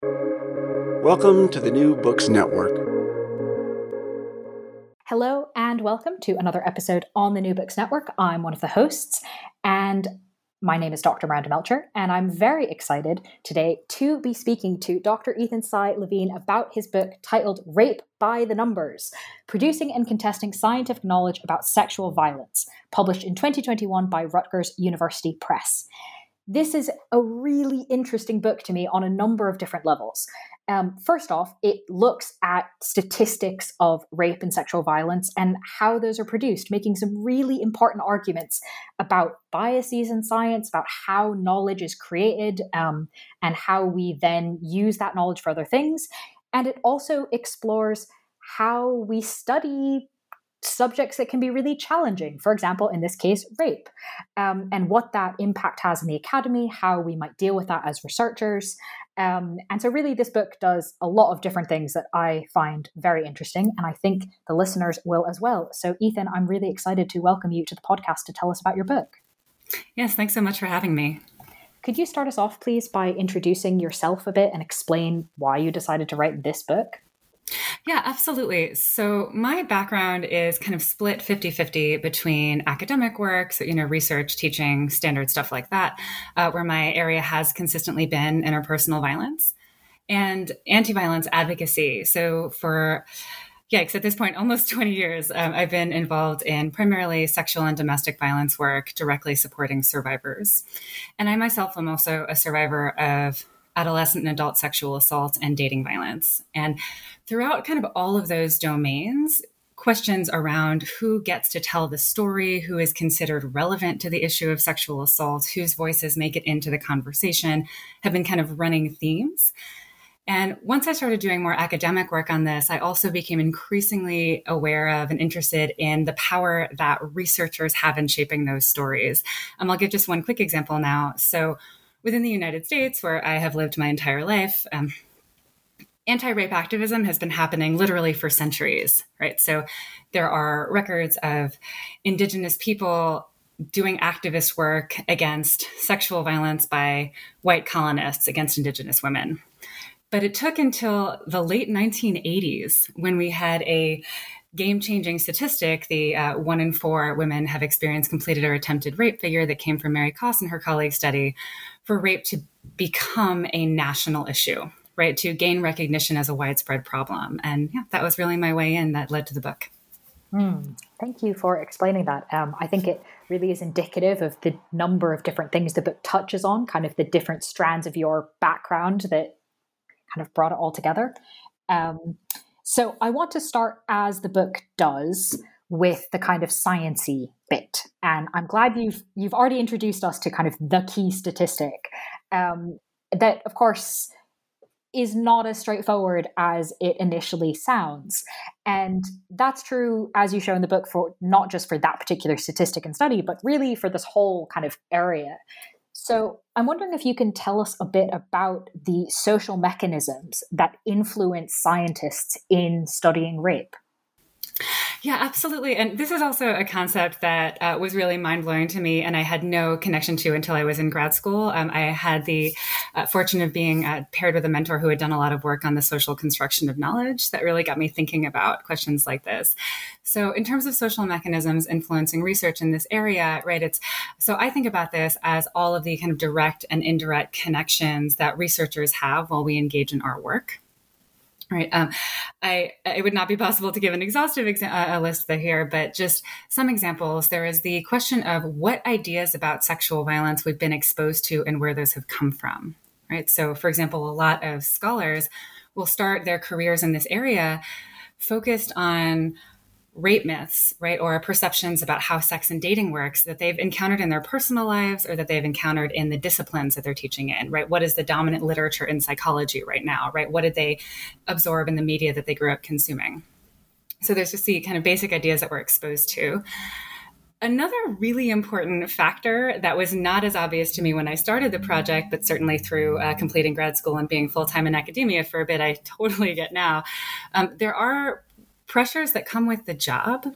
Welcome to the New Books Network. Hello, and welcome to another episode on the New Books Network. I'm one of the hosts, and my name is Dr. Miranda Melcher, and I'm very excited today to be speaking to Dr. Ethan Tsai Levine about his book titled Rape by the Numbers Producing and Contesting Scientific Knowledge About Sexual Violence, published in 2021 by Rutgers University Press. This is a really interesting book to me on a number of different levels. Um, first off, it looks at statistics of rape and sexual violence and how those are produced, making some really important arguments about biases in science, about how knowledge is created, um, and how we then use that knowledge for other things. And it also explores how we study subjects that can be really challenging. For example, in this case, rape, um, and what that impact has in the academy, how we might deal with that as researchers. Um, and so, really, this book does a lot of different things that I find very interesting, and I think the listeners will as well. So, Ethan, I'm really excited to welcome you to the podcast to tell us about your book. Yes, thanks so much for having me. Could you start us off, please, by introducing yourself a bit and explain why you decided to write this book? Yeah, absolutely. So my background is kind of split 50-50 between academic work, so, you know, research, teaching, standard stuff like that, uh, where my area has consistently been interpersonal violence and anti-violence advocacy. So for yikes, at this point, almost 20 years, um, I've been involved in primarily sexual and domestic violence work, directly supporting survivors. And I myself am also a survivor of adolescent and adult sexual assault and dating violence. And throughout kind of all of those domains, questions around who gets to tell the story, who is considered relevant to the issue of sexual assault, whose voices make it into the conversation have been kind of running themes. And once I started doing more academic work on this, I also became increasingly aware of and interested in the power that researchers have in shaping those stories. Um, I'll give just one quick example now. So, within the United States, where I have lived my entire life, um, anti rape activism has been happening literally for centuries, right? So there are records of Indigenous people doing activist work against sexual violence by white colonists against Indigenous women. But it took until the late 1980s when we had a game changing statistic the uh, one in four women have experienced completed or attempted rape figure that came from Mary Koss and her colleague study for rape to become a national issue, right? To gain recognition as a widespread problem. And yeah, that was really my way in that led to the book. Mm, thank you for explaining that. Um, I think it really is indicative of the number of different things the book touches on, kind of the different strands of your background that kind of brought it all together. Um, so I want to start as the book does with the kind of sciency bit, and I'm glad you've you've already introduced us to kind of the key statistic. Um, that, of course, is not as straightforward as it initially sounds. And that's true, as you show in the book, for not just for that particular statistic and study, but really for this whole kind of area. So I'm wondering if you can tell us a bit about the social mechanisms that influence scientists in studying rape. Yeah, absolutely. And this is also a concept that uh, was really mind blowing to me, and I had no connection to until I was in grad school. Um, I had the uh, fortune of being uh, paired with a mentor who had done a lot of work on the social construction of knowledge that really got me thinking about questions like this. So, in terms of social mechanisms influencing research in this area, right, it's so I think about this as all of the kind of direct and indirect connections that researchers have while we engage in our work. Right. Um, I it would not be possible to give an exhaustive exa- uh, list here, but just some examples. There is the question of what ideas about sexual violence we've been exposed to and where those have come from. Right. So, for example, a lot of scholars will start their careers in this area focused on rape myths, right, or perceptions about how sex and dating works that they've encountered in their personal lives or that they've encountered in the disciplines that they're teaching in, right? What is the dominant literature in psychology right now, right? What did they absorb in the media that they grew up consuming? So there's just the kind of basic ideas that we're exposed to. Another really important factor that was not as obvious to me when I started the project, but certainly through uh, completing grad school and being full time in academia for a bit, I totally get now. Um, there are pressures that come with the job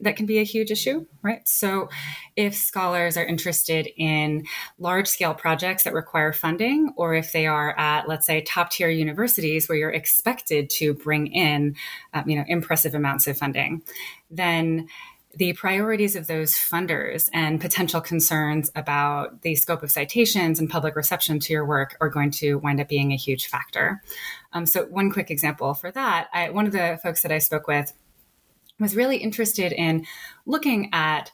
that can be a huge issue, right? So, if scholars are interested in large scale projects that require funding, or if they are at, let's say, top tier universities where you're expected to bring in, um, you know, impressive amounts of funding, then the priorities of those funders and potential concerns about the scope of citations and public reception to your work are going to wind up being a huge factor. Um, so, one quick example for that I, one of the folks that I spoke with was really interested in looking at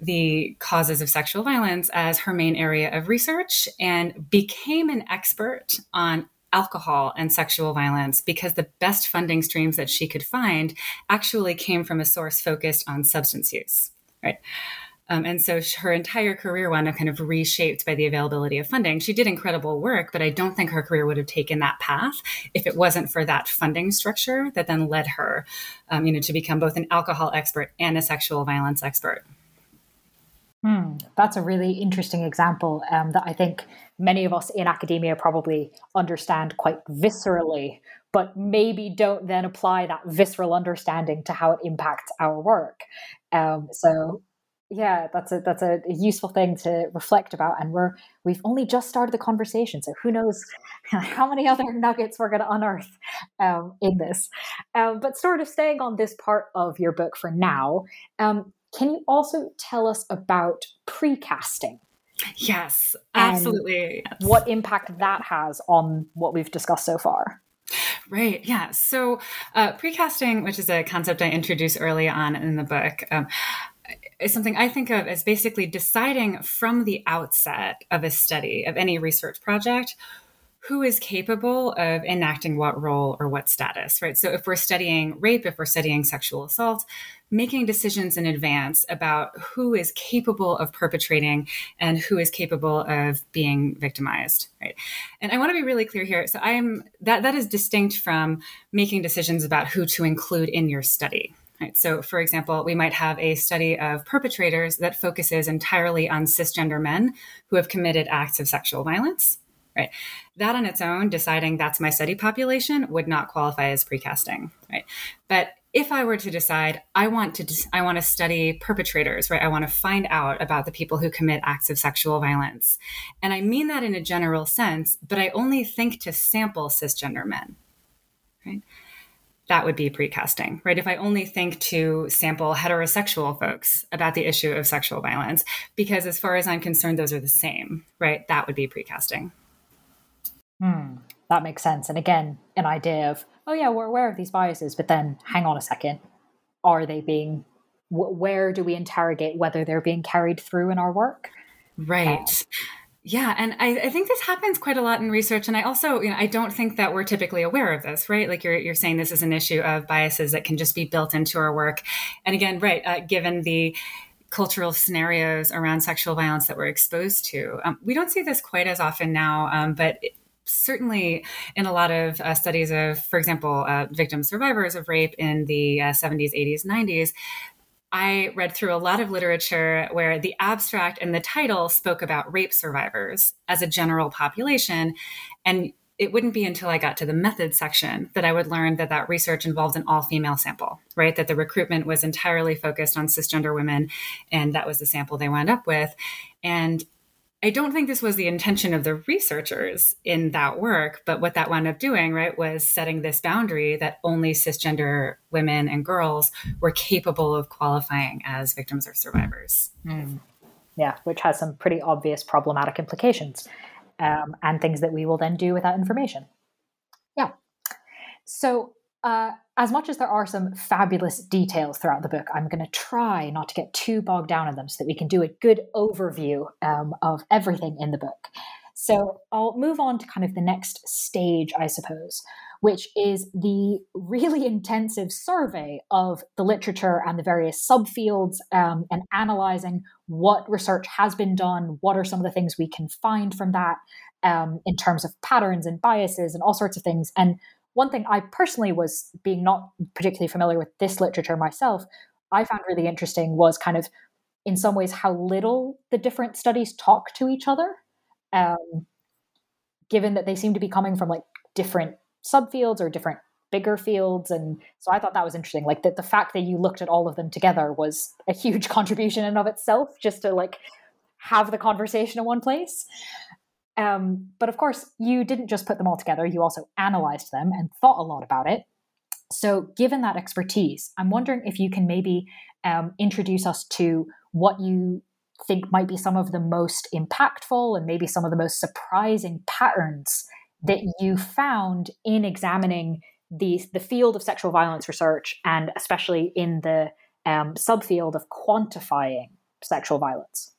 the causes of sexual violence as her main area of research and became an expert on alcohol and sexual violence because the best funding streams that she could find actually came from a source focused on substance use, right? Um, and so her entire career wound up kind of reshaped by the availability of funding. She did incredible work, but I don't think her career would have taken that path if it wasn't for that funding structure that then led her, um, you know, to become both an alcohol expert and a sexual violence expert. Hmm, that's a really interesting example um, that I think many of us in academia probably understand quite viscerally, but maybe don't then apply that visceral understanding to how it impacts our work. Um, so yeah that's a that's a, useful thing to reflect about and we're we've only just started the conversation so who knows how many other nuggets we're going to unearth um, in this um, but sort of staying on this part of your book for now um, can you also tell us about precasting yes absolutely yes. what impact that has on what we've discussed so far Right. Yeah. So, uh, precasting, which is a concept I introduced early on in the book, um, is something I think of as basically deciding from the outset of a study, of any research project, who is capable of enacting what role or what status, right? So if we're studying rape, if we're studying sexual assault, making decisions in advance about who is capable of perpetrating and who is capable of being victimized, right? And I want to be really clear here. So I am that that is distinct from making decisions about who to include in your study, Right. So, for example, we might have a study of perpetrators that focuses entirely on cisgender men who have committed acts of sexual violence. Right. That on its own, deciding that's my study population would not qualify as precasting. Right. But if I were to decide I want to I want to study perpetrators, right? I want to find out about the people who commit acts of sexual violence. And I mean that in a general sense, but I only think to sample cisgender men. Right? that would be precasting, right? If I only think to sample heterosexual folks about the issue of sexual violence, because as far as I'm concerned, those are the same, right? That would be precasting. Hmm, that makes sense. And again, an idea of, oh, yeah, we're aware of these biases, but then hang on a second. Are they being, where do we interrogate whether they're being carried through in our work? Right. Uh, yeah, and I, I, think this happens quite a lot in research, and I also, you know, I don't think that we're typically aware of this, right? Like you're you're saying, this is an issue of biases that can just be built into our work, and again, right, uh, given the cultural scenarios around sexual violence that we're exposed to, um, we don't see this quite as often now, um, but. It, certainly, in a lot of uh, studies of, for example, uh, victim survivors of rape in the 70s, 80s, 90s, I read through a lot of literature where the abstract and the title spoke about rape survivors as a general population. And it wouldn't be until I got to the methods section that I would learn that that research involved an all female sample, right? That the recruitment was entirely focused on cisgender women, and that was the sample they wound up with. And I don't think this was the intention of the researchers in that work, but what that wound up doing, right, was setting this boundary that only cisgender women and girls were capable of qualifying as victims or survivors. Mm. Yeah, which has some pretty obvious problematic implications um, and things that we will then do with that information. Yeah. So uh, as much as there are some fabulous details throughout the book, I'm going to try not to get too bogged down in them so that we can do a good overview um, of everything in the book. So I'll move on to kind of the next stage, I suppose, which is the really intensive survey of the literature and the various subfields um, and analyzing what research has been done, what are some of the things we can find from that um, in terms of patterns and biases and all sorts of things. And one thing I personally was being not particularly familiar with this literature myself, I found really interesting was kind of in some ways how little the different studies talk to each other. Um, given that they seem to be coming from like different subfields or different bigger fields and so i thought that was interesting like that the fact that you looked at all of them together was a huge contribution in of itself just to like have the conversation in one place um, but of course you didn't just put them all together you also analyzed them and thought a lot about it. So given that expertise i'm wondering if you can maybe um, introduce us to what you think might be some of the most impactful and maybe some of the most surprising patterns that you found in examining the the field of sexual violence research and especially in the um, subfield of quantifying sexual violence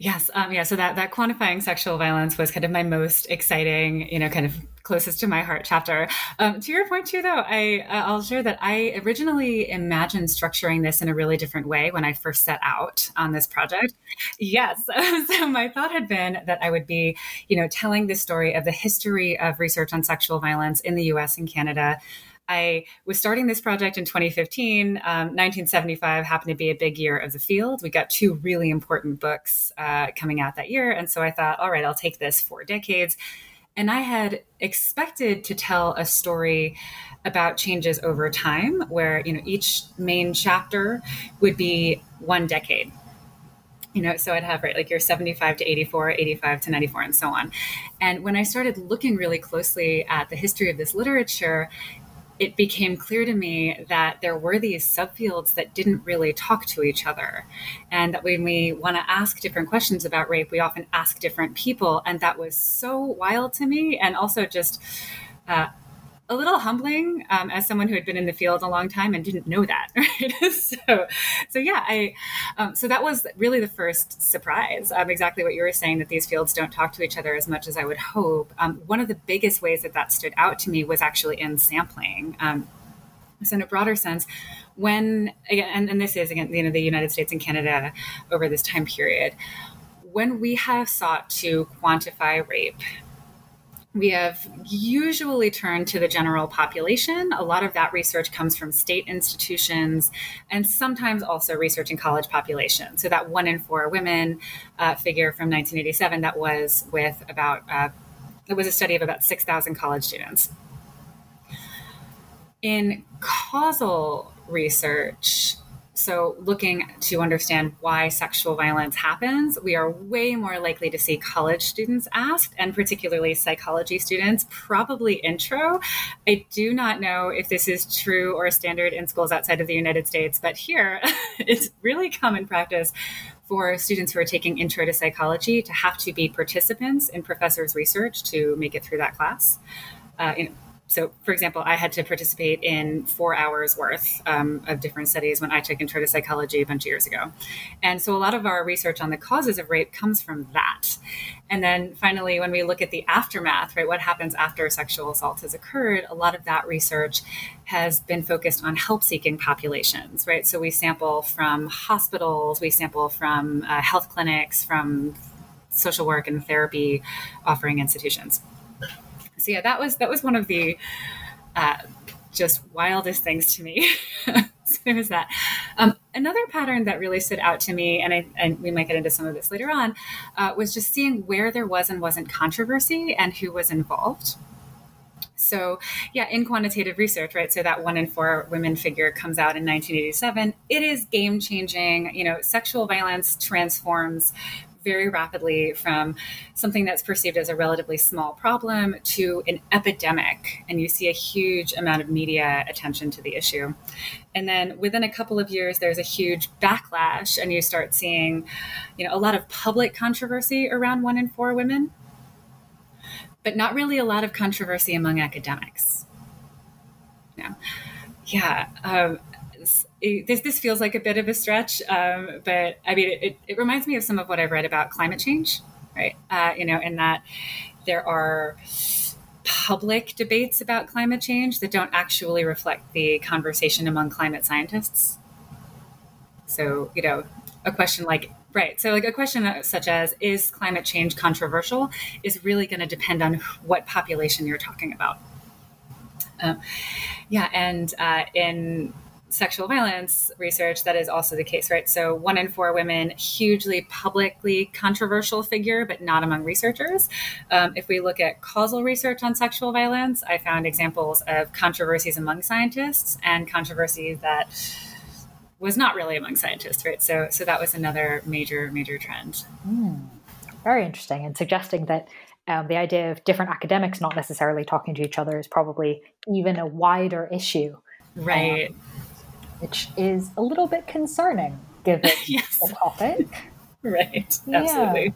Yes, um, yeah. So that that quantifying sexual violence was kind of my most exciting, you know, kind of closest to my heart chapter. Um, to your point too, though, I I'll share that I originally imagined structuring this in a really different way when I first set out on this project. Yes, so my thought had been that I would be, you know, telling the story of the history of research on sexual violence in the U.S. and Canada I was starting this project in 2015. Um, 1975 happened to be a big year of the field. We got two really important books uh, coming out that year. And so I thought, all right, I'll take this for decades. And I had expected to tell a story about changes over time where, you know, each main chapter would be one decade you know so i'd have right like you're 75 to 84 85 to 94 and so on and when i started looking really closely at the history of this literature it became clear to me that there were these subfields that didn't really talk to each other. And that when we want to ask different questions about rape, we often ask different people. And that was so wild to me. And also just, uh, a little humbling um, as someone who had been in the field a long time and didn't know that. Right? so, so yeah, I um, so that was really the first surprise. Um, exactly what you were saying that these fields don't talk to each other as much as I would hope. Um, one of the biggest ways that that stood out to me was actually in sampling. Um, so, in a broader sense, when again, and, and this is again, you know, the United States and Canada over this time period, when we have sought to quantify rape we have usually turned to the general population. A lot of that research comes from state institutions and sometimes also research in college population. So, that one in four women uh, figure from 1987 that was with about, uh, it was a study of about 6,000 college students. In causal research, so, looking to understand why sexual violence happens, we are way more likely to see college students asked, and particularly psychology students, probably intro. I do not know if this is true or standard in schools outside of the United States, but here it's really common practice for students who are taking intro to psychology to have to be participants in professors' research to make it through that class. Uh, so, for example, I had to participate in four hours worth um, of different studies when I took intro to psychology a bunch of years ago. And so, a lot of our research on the causes of rape comes from that. And then finally, when we look at the aftermath, right, what happens after sexual assault has occurred, a lot of that research has been focused on help seeking populations, right? So, we sample from hospitals, we sample from uh, health clinics, from social work and therapy offering institutions so yeah, that was that was one of the uh, just wildest things to me. so it was that. Um, another pattern that really stood out to me, and I, and we might get into some of this later on, uh, was just seeing where there was and wasn't controversy and who was involved. So, yeah, in quantitative research, right? So that one in four women figure comes out in 1987. It is game changing. You know, sexual violence transforms very rapidly from something that's perceived as a relatively small problem to an epidemic. And you see a huge amount of media attention to the issue. And then within a couple of years, there's a huge backlash, and you start seeing, you know, a lot of public controversy around one in four women, but not really a lot of controversy among academics. Yeah. Yeah. Um, this this feels like a bit of a stretch, um, but I mean, it, it, reminds me of some of what I've read about climate change. right? Uh, you know, in that there are public debates about climate change that don't actually reflect the conversation among climate scientists. So, you know, a question like, right, so like a question such as, is climate change controversial, is really going to depend on what population you're talking about. Um, yeah, and uh, in sexual violence research, that is also the case, right? So, one in four women, hugely publicly controversial figure, but not among researchers. Um, if we look at causal research on sexual violence, I found examples of controversies among scientists and controversy that was not really among scientists, right? So, so that was another major, major trend. Mm, very interesting, and suggesting that um, the idea of different academics not necessarily talking to each other is probably even a wider issue. Right. Um, which is a little bit concerning given yes. the topic. Right, absolutely.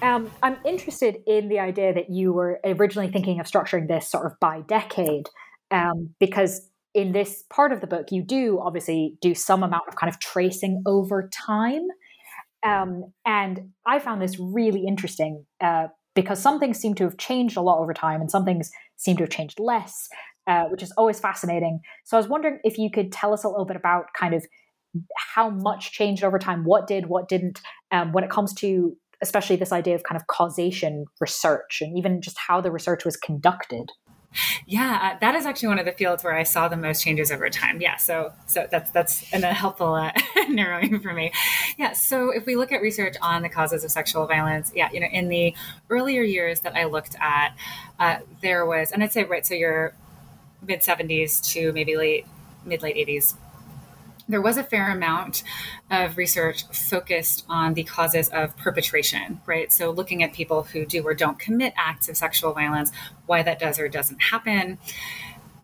Yeah. Um, I'm interested in the idea that you were originally thinking of structuring this sort of by decade, um, because in this part of the book, you do obviously do some amount of kind of tracing over time. Um, and I found this really interesting uh, because some things seem to have changed a lot over time and some things seem to have changed less uh, which is always fascinating. So I was wondering if you could tell us a little bit about kind of how much changed over time, what did, what didn't, um, when it comes to especially this idea of kind of causation research and even just how the research was conducted. Yeah, uh, that is actually one of the fields where I saw the most changes over time. Yeah, so so that's that's a helpful uh, narrowing for me. Yeah, so if we look at research on the causes of sexual violence, yeah, you know, in the earlier years that I looked at, uh, there was, and I'd say right, so you're mid 70s to maybe late mid late 80s there was a fair amount of research focused on the causes of perpetration, right? So, looking at people who do or don't commit acts of sexual violence, why that does or doesn't happen.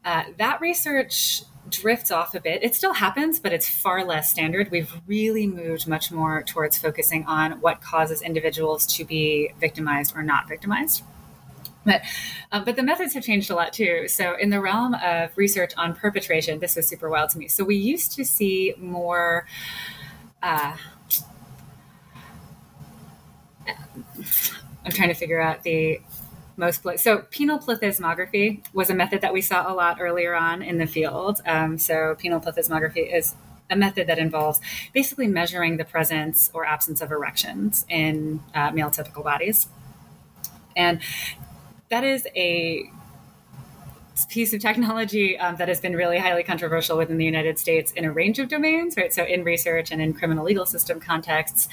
Uh, that research drifts off a bit. It still happens, but it's far less standard. We've really moved much more towards focusing on what causes individuals to be victimized or not victimized. But, uh, but the methods have changed a lot too. So, in the realm of research on perpetration, this was super wild to me. So, we used to see more. Uh, I'm trying to figure out the most so penile plethysmography was a method that we saw a lot earlier on in the field. Um, so penile plethysmography is a method that involves basically measuring the presence or absence of erections in uh, male typical bodies. And that is a piece of technology um, that has been really highly controversial within the United States in a range of domains, right? So in research and in criminal legal system contexts.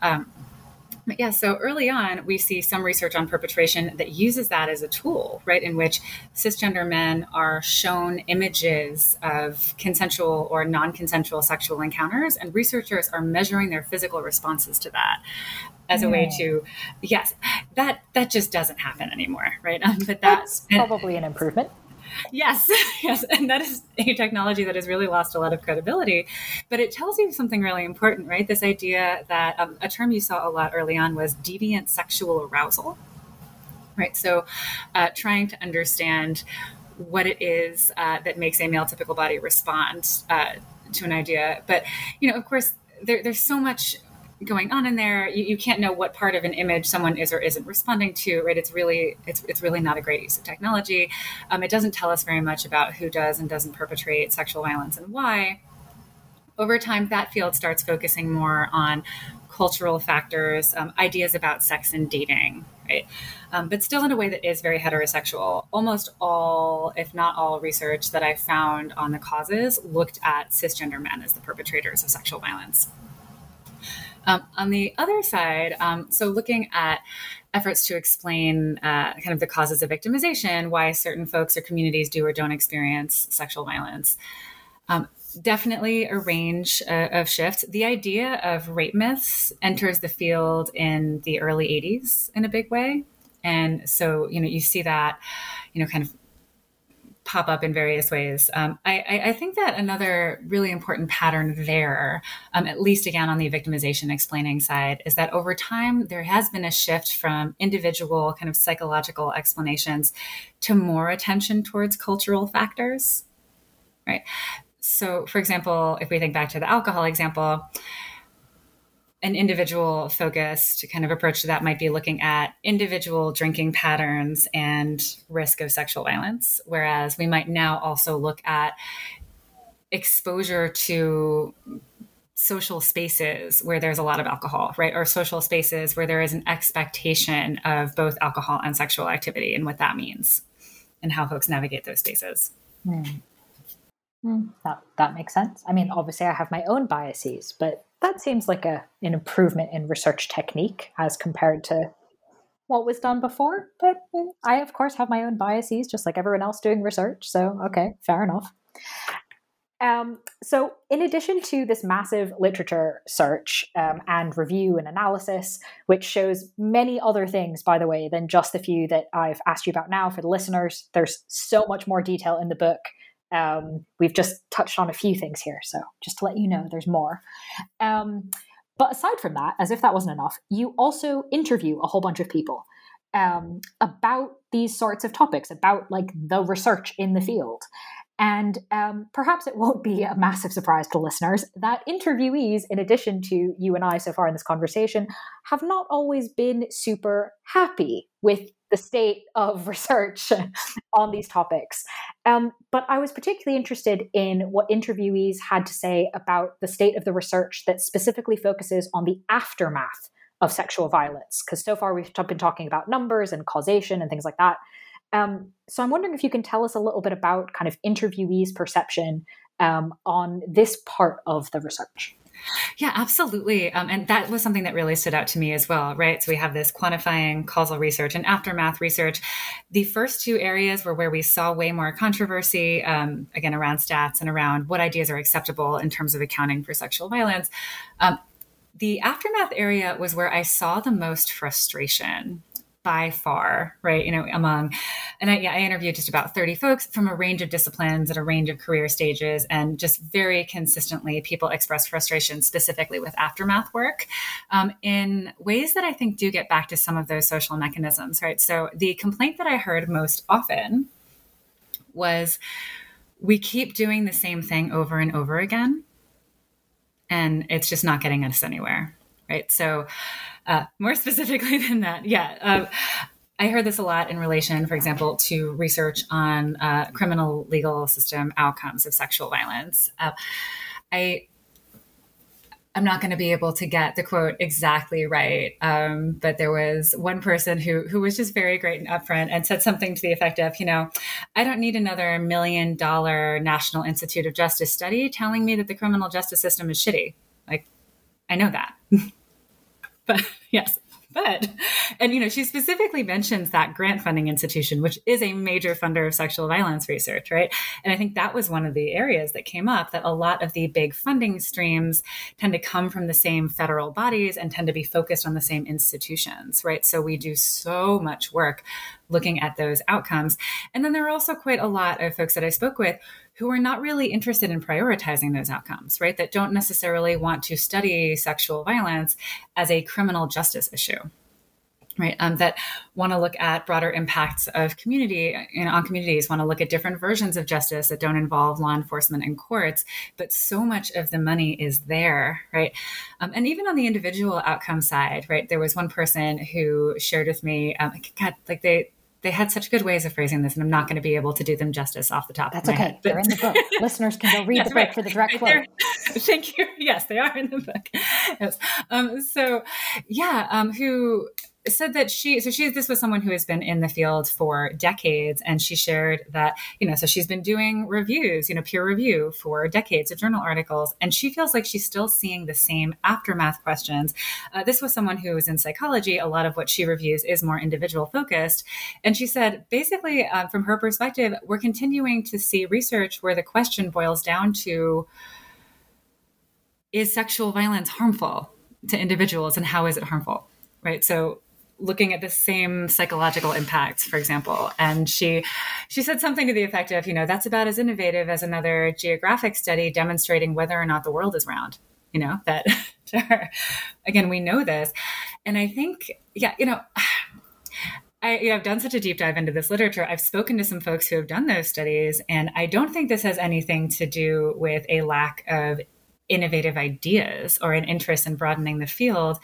Um, but yeah, so early on, we see some research on perpetration that uses that as a tool, right? In which cisgender men are shown images of consensual or non consensual sexual encounters, and researchers are measuring their physical responses to that as a way to yes that that just doesn't happen anymore right? Um, but that's probably an improvement. Yes yes and that is a technology that has really lost a lot of credibility but it tells you something really important right? This idea that um, a term you saw a lot early on was deviant sexual arousal right? So uh, trying to understand what it is uh, that makes a male typical body respond uh, to an idea. But you know of course there, there's so much going on in there. You, you, can't know what part of an image someone is or isn't responding to right? It's really it's, it's really not a great use of technology. Um, it doesn't tell us very much about who does and doesn't perpetrate sexual violence and why. Over time that field starts focusing more on cultural factors um, ideas about sex and dating right? Um, but still in a way that is very heterosexual. Almost all if not all research that i found on the causes looked at cisgender men as the perpetrators of sexual violence um, on the other side, um, so looking at efforts to explain uh, kind of the causes of victimization, why certain folks or communities do or don't experience sexual violence. Um, definitely a range uh, of shifts. The idea of rape myths enters the field in the early 80s in a big way. And so, you know, you see that, you know, kind of pop up in various ways. Um, I, I, think that another really important pattern there, um, at least again on the victimization explaining side, is that over time there has been a shift from individual kind of psychological explanations to more attention towards cultural factors. Right. So, for example, if we think back to the alcohol example, an individual focused kind of approach to that might be looking at individual drinking patterns and risk of sexual violence. Whereas we might now also look at exposure to social spaces where there's a lot of alcohol, right? Or social spaces where there is an expectation of both alcohol and sexual activity and what that means and how folks navigate those spaces. Mm. Mm, that, that makes sense. I mean, obviously, I have my own biases, but that seems like a, an improvement in research technique as compared to what was done before. But mm, I, of course, have my own biases, just like everyone else doing research. So, okay, fair enough. Um, so, in addition to this massive literature search um, and review and analysis, which shows many other things, by the way, than just the few that I've asked you about now for the listeners, there's so much more detail in the book. Um, we've just touched on a few things here, so just to let you know, there's more. Um, but aside from that, as if that wasn't enough, you also interview a whole bunch of people um, about these sorts of topics, about like the research in the field. And um, perhaps it won't be a massive surprise to listeners that interviewees, in addition to you and I so far in this conversation, have not always been super happy with the state of research on these topics. Um, but I was particularly interested in what interviewees had to say about the state of the research that specifically focuses on the aftermath of sexual violence. Because so far we've been talking about numbers and causation and things like that. Um, so I'm wondering if you can tell us a little bit about kind of interviewees' perception um, on this part of the research. Yeah, absolutely. Um, and that was something that really stood out to me as well, right? So we have this quantifying causal research and aftermath research. The first two areas were where we saw way more controversy, um, again, around stats and around what ideas are acceptable in terms of accounting for sexual violence. Um, the aftermath area was where I saw the most frustration by far, right? You know, among, and I, yeah, I interviewed just about 30 folks from a range of disciplines at a range of career stages, and just very consistently, people express frustration specifically with aftermath work um, in ways that I think do get back to some of those social mechanisms, right? So the complaint that I heard most often was we keep doing the same thing over and over again, and it's just not getting us anywhere, right? So, uh, more specifically than that, yeah. Uh, I heard this a lot in relation, for example, to research on uh, criminal legal system outcomes of sexual violence. Uh, I I'm not going to be able to get the quote exactly right, um, but there was one person who who was just very great and upfront and said something to the effect of, you know, I don't need another million dollar National Institute of Justice study telling me that the criminal justice system is shitty. Like, I know that. but yes but and you know she specifically mentions that grant funding institution which is a major funder of sexual violence research right? And i think that was one of the areas that came up that a lot of the big funding streams tend to come from the same federal bodies and tend to be focused on the same institutions right? So we do so much work looking at those outcomes. And then there are also quite a lot of folks that i spoke with who are not really interested in prioritizing those outcomes, right? That don't necessarily want to study sexual violence as a criminal justice issue. Right, um, that want to look at broader impacts of community know, on communities, want to look at different versions of justice that don't involve law enforcement and courts. But so much of the money is there, right? Um, and even on the individual outcome side, right? There was one person who shared with me, um, God, like they they had such good ways of phrasing this, and I'm not going to be able to do them justice off the top. That's of my okay. Head, They're in the book. Listeners can go read the book right. for the direct quote. Thank you. Yes, they are in the book. Yes. Um, so, yeah, um, who said that she so she this was someone who has been in the field for decades and she shared that you know so she's been doing reviews you know peer review for decades of journal articles and she feels like she's still seeing the same aftermath questions. Uh, this was someone who was in psychology. A lot of what she reviews is more individual focused. And she said basically uh, from her perspective we're continuing to see research where the question boils down to is sexual violence harmful to individuals and how is it harmful right? So looking at the same psychological impacts for example and she she said something to the effect of you know that's about as innovative as another geographic study demonstrating whether or not the world is round you know that again we know this and i think yeah you know I, you know, I've done such a deep dive into this literature. I've spoken to some folks who have done those studies, and I don't think this has anything to do with a lack of innovative ideas or an interest in broadening the field.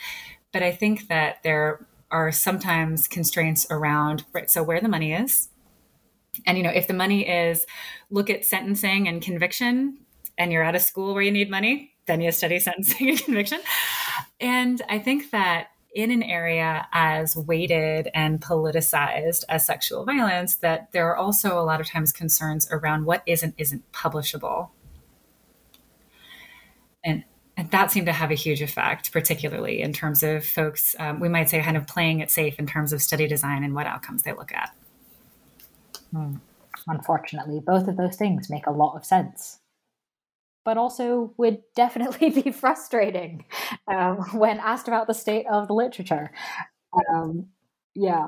But I think that there are sometimes constraints around, right? So, where the money is. And, you know, if the money is look at sentencing and conviction, and you're at a school where you need money, then you study sentencing and conviction. And I think that in an area as weighted and politicized as sexual violence, that there are also a lot of times concerns around what is and isn't publishable. And, that seemed to have a huge effect, particularly in terms of folks, um, we might say, kind of playing it safe in terms of study design and what outcomes they look at. Hmm. Unfortunately, both of those things make a lot of sense but also would definitely be frustrating um, when asked about the state of the literature. Um, yeah.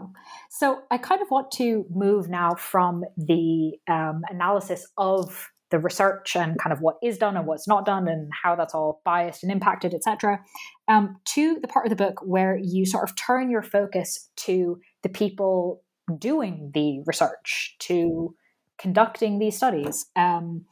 So I kind of want to move now from the um, analysis of the research and kind of what is done and what's not done and how that's all biased and impacted, etc., um, to the part of the book where you sort of turn your focus to the people doing the research, to conducting these studies. Um,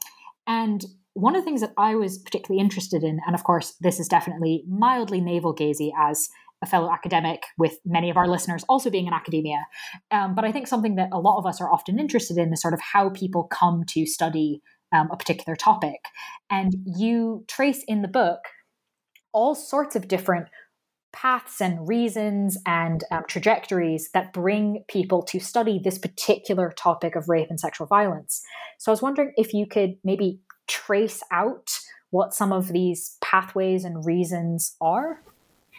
and one of the things that I was particularly interested in, and of course, this is definitely mildly navel gazy as a fellow academic, with many of our listeners also being in academia. Um, but I think something that a lot of us are often interested in is sort of how people come to study um, a particular topic. And you trace in the book all sorts of different paths and reasons and um, trajectories that bring people to study this particular topic of rape and sexual violence. So I was wondering if you could maybe trace out what some of these pathways and reasons are?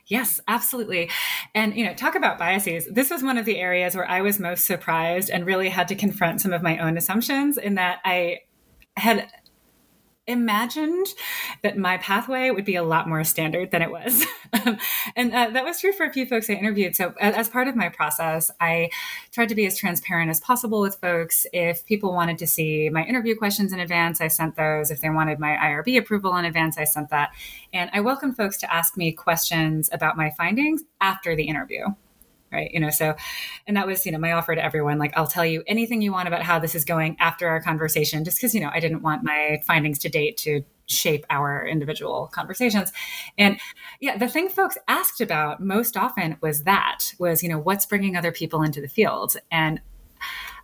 Yes, absolutely. And, you know, talk about biases. This was one of the areas where I was most surprised and really had to confront some of my own assumptions in that I had imagined that my pathway would be a lot more standard than it was. and uh, that was true for a few folks I interviewed. So, as, as, part of my process, I tried to be as transparent as possible with folks. If people wanted to see my interview questions in advance, I sent those. If they wanted my IRB approval in advance, I sent that. And I welcome folks to ask me questions about my findings after the interview right? You know so and that was you know my offer to everyone like i'll tell you anything you want about how this is going after our conversation just because you know i didn't want my findings to date to shape our individual conversations. And yeah the thing folks asked about most often was that was you know what's bringing other people into the field? And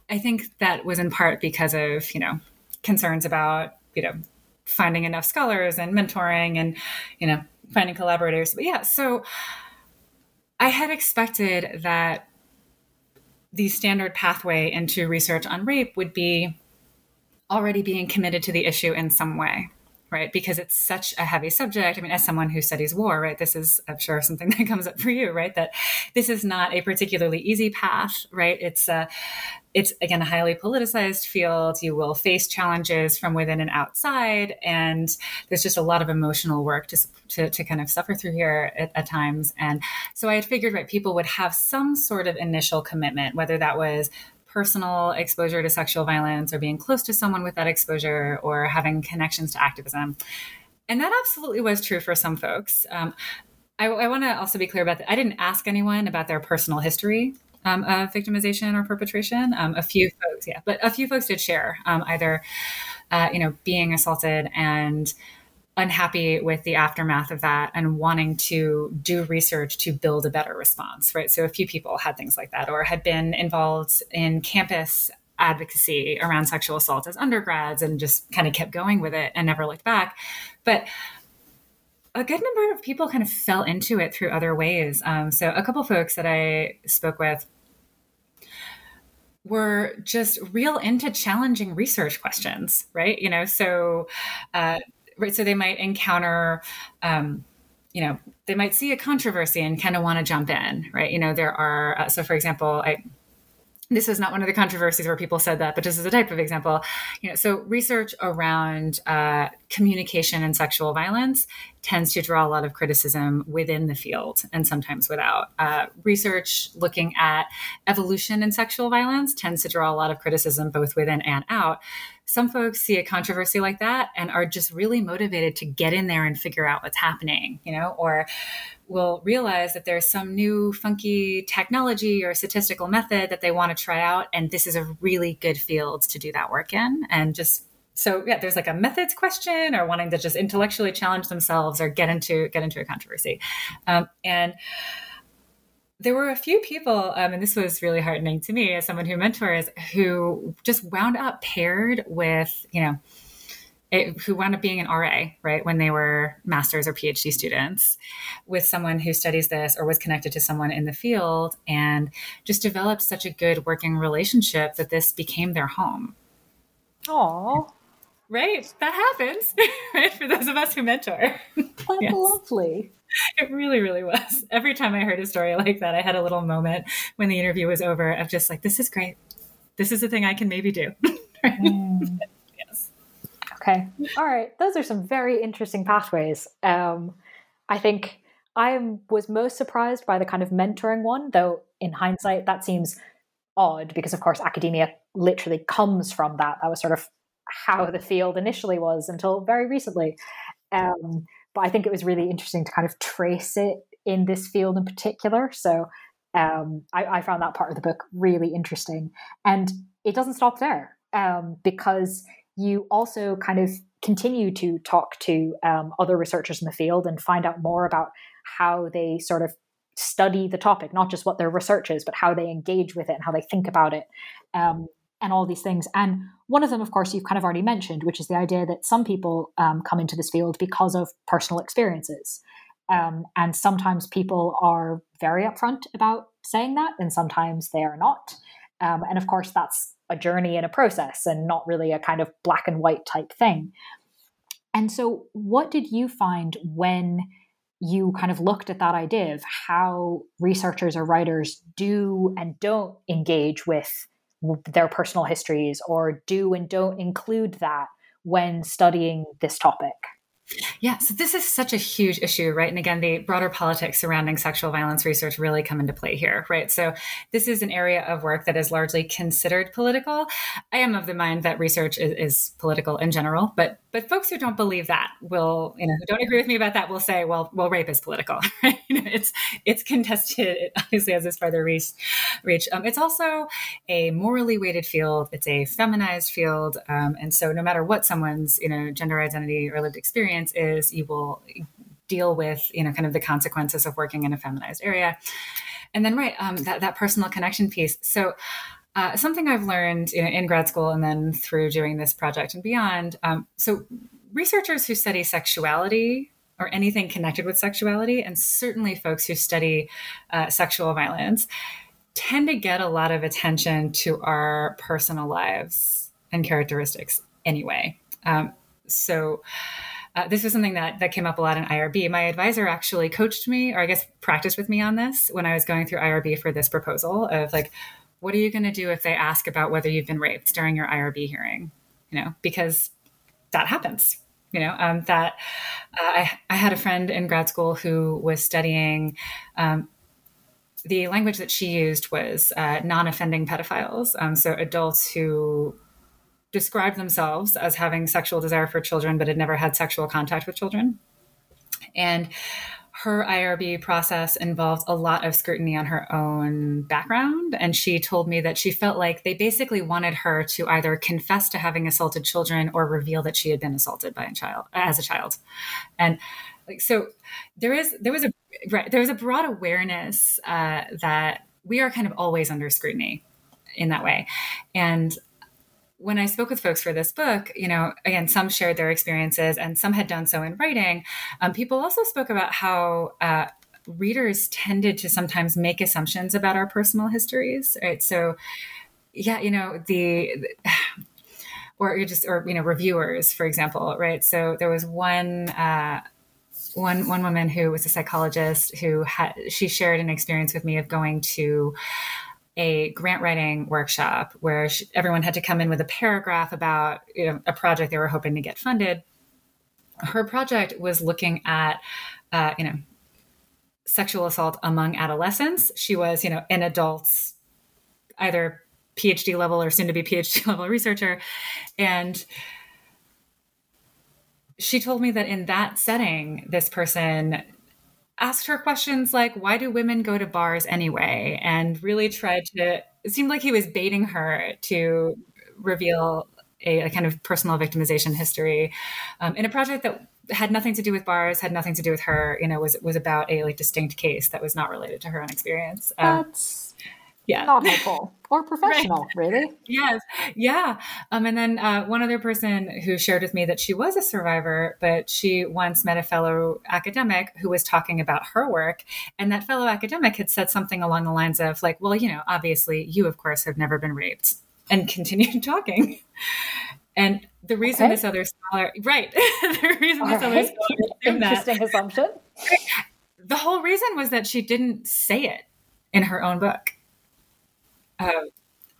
i think that was in part because of you know concerns about you know finding enough scholars and mentoring and you know finding collaborators. But yeah so I had expected that the standard pathway into research on rape would be already being committed to the issue in some way right? Because it's such a heavy subject. I mean, as someone who studies war, right, this is, I'm sure, something that comes up for you, right? That this is not a particularly easy path, right? It's a, it's again a highly politicized field. You will face challenges from within and outside, and there's just a lot of emotional work to to, to kind of suffer through here at, at times. And so I had figured, right, people would have some sort of initial commitment, whether that was personal exposure to sexual violence or being close to someone with that exposure or having connections to activism. And that absolutely was true for some folks. Um, I, I want to also be clear about that. I didn't ask anyone about their personal history um, of victimization or perpetration. Um, a few folks, yeah, but a few folks did share um, either, uh, you know, being assaulted and unhappy with the aftermath of that and wanting to do research to build a better response, right? So a few people had things like that or had been involved in campus advocacy around sexual assault as undergrads and just kind of kept going with it and never looked back. But a good number of people kind of fell into it through other ways. Um, so a couple folks that I spoke with were just real into challenging research questions, right? You know, so uh, right so they might encounter um, you know they might see a controversy and kind of want to jump in right you know there are uh, so for example i this is not one of the controversies where people said that, but this is a type of example. You know, so research around uh, communication and sexual violence tends to draw a lot of criticism within the field and sometimes without. Uh, research looking at evolution in sexual violence tends to draw a lot of criticism both within and out. Some folks see a controversy like that and are just really motivated to get in there and figure out what's happening, you know, or will realize that there's some new funky technology or statistical method that they want to try out. And this is a really good field to do that work in and just so yeah, there's like a methods question or wanting to just intellectually challenge themselves or get into get into a controversy, um, and there were a few people, um, and this was really heartening to me as someone who mentors, who just wound up paired with you know it, who wound up being an RA, right, when they were master's or PhD students, with someone who studies this or was connected to someone in the field and just developed such a good working relationship that this became their home. Oh. Right? That happens, right? For those of us who mentor. That's yes. lovely. It really, really was. Every time I heard a story like that, I had a little moment when the interview was over of just like, this is great. This is a thing I can maybe do. mm. Okay. All right. Those are some very interesting pathways. Um, I think I was most surprised by the kind of mentoring one, though in hindsight, that seems odd because, of course, academia literally comes from that. That was sort of how the field initially was until very recently. Um, but I think it was really interesting to kind of trace it in this field in particular. So um, I, I, found that part of the book really interesting. And it doesn't stop there um, because you also kind of continue to talk to um, other researchers in the field and find out more about how they sort of study the topic, not just what their research is, but how they engage with it and how they think about it, um, and all these things. And one of them, of course, you've kind of already mentioned, which is the idea that some people um, come into this field because of personal experiences. Um, and sometimes people are very upfront about saying that, and sometimes they are not. Um, and of course, that's a journey and a process and not really a kind of black and white type thing. And so, what did you find when you kind of looked at that idea of how researchers or writers do and don't engage with their personal histories or do and don't include that when studying this topic? Yeah, so this is such a huge issue, right? And again, the broader politics surrounding sexual violence research really come into play here, right? So this is an area of work that is largely considered political. I am of the mind that research is, is political in general, but but folks who don't believe that will, you know, who don't agree with me about that will say, well, well, rape is political, right? You know, it's it's contested. It obviously has this further reach. reach. Um, it's also a morally weighted field. It's a feminized field, um, and so no matter what someone's you know gender identity or lived experience is, you will deal with you know kind of the consequences of working in a feminized area. And then right, um, that that personal connection piece. So. Uh, something I've learned you know, in grad school and then through doing this project and beyond. Um, so, researchers who study sexuality or anything connected with sexuality, and certainly folks who study uh, sexual violence, tend to get a lot of attention to our personal lives and characteristics anyway. Um, so, uh, this was something that that came up a lot in IRB. My advisor actually coached me, or I guess practiced with me on this when I was going through IRB for this proposal of like, what are you going to do if they ask about whether you've been raped during your IRB hearing? You know, because that happens. You know, um, that uh, I, I had a friend in grad school who was studying. Um, the language that she used was uh, non-offending pedophiles, um, so adults who described themselves as having sexual desire for children but had never had sexual contact with children. And her IRB process involved a lot of scrutiny on her own background. And she told me that she felt like they basically wanted her to either confess to having assaulted children or reveal that she had been assaulted by a child as a child. And like, so there is, there was a, right, there was a broad awareness uh, that we are kind of always under scrutiny in that way. And when I spoke with folks for this book, you know, again, some shared their experiences and some had done so in writing. Um, people also spoke about how uh, readers tended to sometimes make assumptions about our personal histories, right? So, yeah, you know, the, or you just, or, you know, reviewers, for example, right? So there was one, uh, one one woman who was a psychologist who had she shared an experience with me of going to a grant writing workshop where she, everyone had to come in with a paragraph about you know, a project they were hoping to get funded. Her project was looking at, uh, you know, sexual assault among adolescents. She was, you know, an adult's either PhD level or soon to be PhD level researcher. And she told me that in that setting, this person asked her questions like, why do women go to bars anyway? And really tried to, it seemed like he was baiting her to reveal a, a kind of personal victimization history um, in a project that had nothing to do with bars, had nothing to do with her. You know, was was about a like distinct case that was not related to her own experience. Um, That's yeah, not helpful or professional, right. really. Yes, yeah. Um, and then uh, one other person who shared with me that she was a survivor, but she once met a fellow academic who was talking about her work, and that fellow academic had said something along the lines of like, "Well, you know, obviously, you of course have never been raped," and continued talking. And the reason okay. this other scholar, right, the reason All this right. other scholar interesting that, assumption. The whole reason was that she didn't say it in her own book.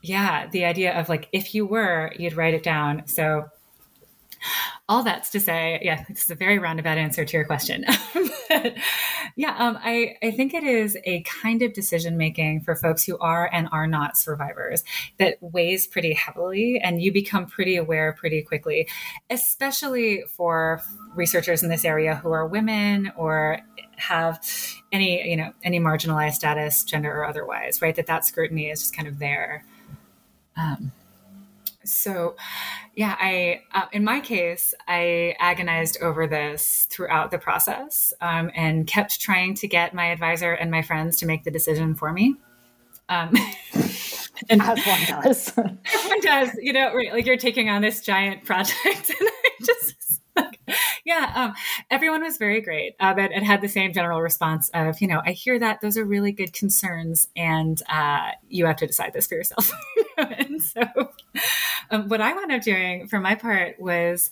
Yeah, the idea of like if you were, you'd write it down. So all that's to say, yeah, this is a very roundabout answer to your question. but, yeah, um, I, I think it is a kind of decision making for folks who are and are not survivors that weighs pretty heavily, and you become pretty aware pretty quickly, especially for researchers in this area who are women or have any you know any marginalized status, gender or otherwise, right? That that scrutiny is just kind of there. Um, so, yeah, I uh, in my case, I agonized over this throughout the process um, and kept trying to get my advisor and my friends to make the decision for me. Um, and as one does, one does, you know, right, like you're taking on this giant project, and I just yeah, um, everyone was very great. Uh, but it had the same general response of, you know, I hear that those are really good concerns, and uh, you have to decide this for yourself. and so, um, what I wound up doing for my part was,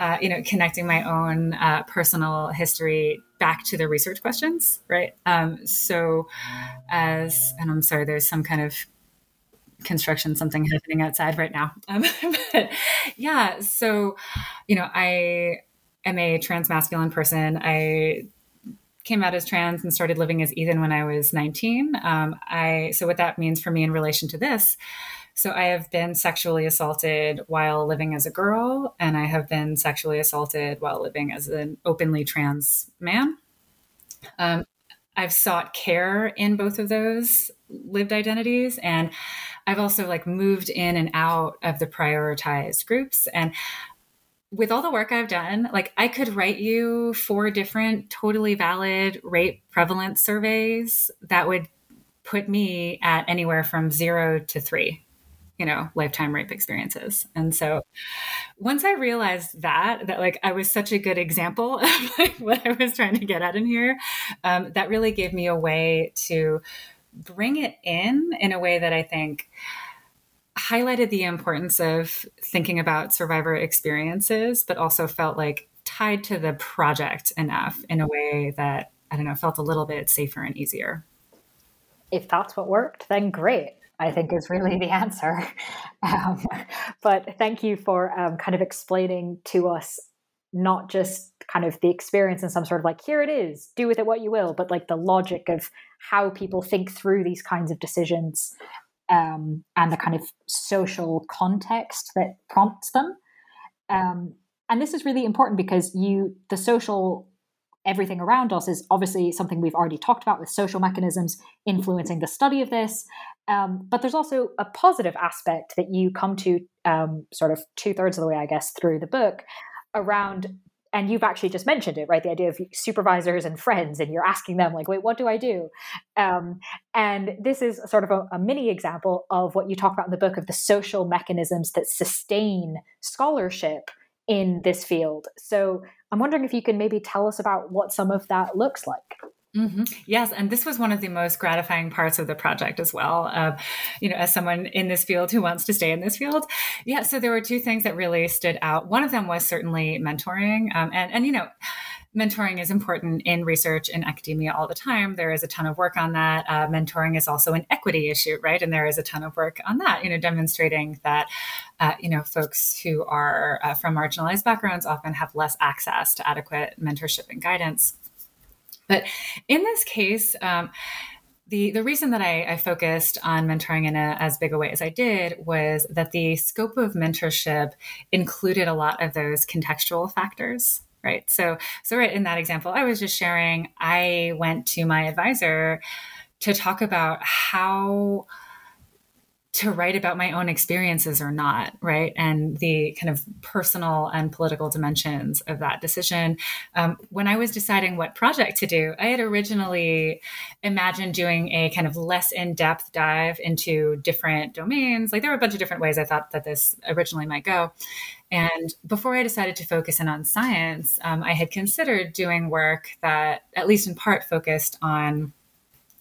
uh, you know, connecting my own uh, personal history back to the research questions, right? Um, so, as and I'm sorry, there's some kind of construction something happening outside right now um, but yeah so you know i am a trans masculine person. I came out as trans and started living as Ethan when I was 19. Um, I so what that means for me in relation to this. So I have been sexually assaulted while living as a girl, and I have been sexually assaulted while living as an openly trans man. Um, I've sought care in both of those lived identities, and I've also like moved in and out of the prioritized groups. And with all the work I've done, like I could write you four different totally valid rape prevalence surveys that would put me at anywhere from zero to three, you know, lifetime rape experiences. And so once I realized that, that like I was such a good example of like what I was trying to get at in here, um, that really gave me a way to bring it in in a way that I think highlighted the importance of thinking about survivor experiences, but also felt like tied to the project enough in a way that, I don't know, felt a little bit safer and easier. If that's what worked, then great. I think is really the answer. Um, but thank you for um, kind of explaining to us not just kind of the experience and some sort of like, here it is, do with it what you will, but like the logic of how people think through these kinds of decisions um, and the kind of social context that prompts them. Um, and this is really important because you, the social, everything around us is obviously something we've already talked about with social mechanisms influencing the study of this. Um, but there's also a positive aspect that you come to um, sort of two thirds of the way, I guess, through the book around and you've actually just mentioned it right? The idea of supervisors and friends and you're asking them like wait what do i do? Um, and this is sort of a, a, mini example of what you talk about in the book of the social mechanisms that sustain scholarship in this field. So i'm wondering if you can maybe tell us about what some of that looks like Mm-hmm. Yes, and this was one of the most gratifying parts of the project as well. Uh, you know, as someone in this field who wants to stay in this field, yeah. So there were two things that really stood out. One of them was certainly mentoring, um, and and you know, mentoring is important in research in academia all the time. There is a ton of work on that. Uh, mentoring is also an equity issue, right? And there is a ton of work on that. You know, demonstrating that uh, you know folks who are uh, from marginalized backgrounds often have less access to adequate mentorship and guidance. But in this case, um, the, the reason that I, I, focused on mentoring in a, as big a way as I did was that the scope of mentorship included a lot of those contextual factors right? So so right in that example i was just sharing i went to my advisor to talk about how to write about my own experiences or not, right? And the kind of personal and political dimensions of that decision. Um, when I was deciding what project to do, I had originally imagined doing a kind of less in depth dive into different domains. Like there were a bunch of different ways I thought that this originally might go. And before I decided to focus in on science, um, I had considered doing work that, at least in part, focused on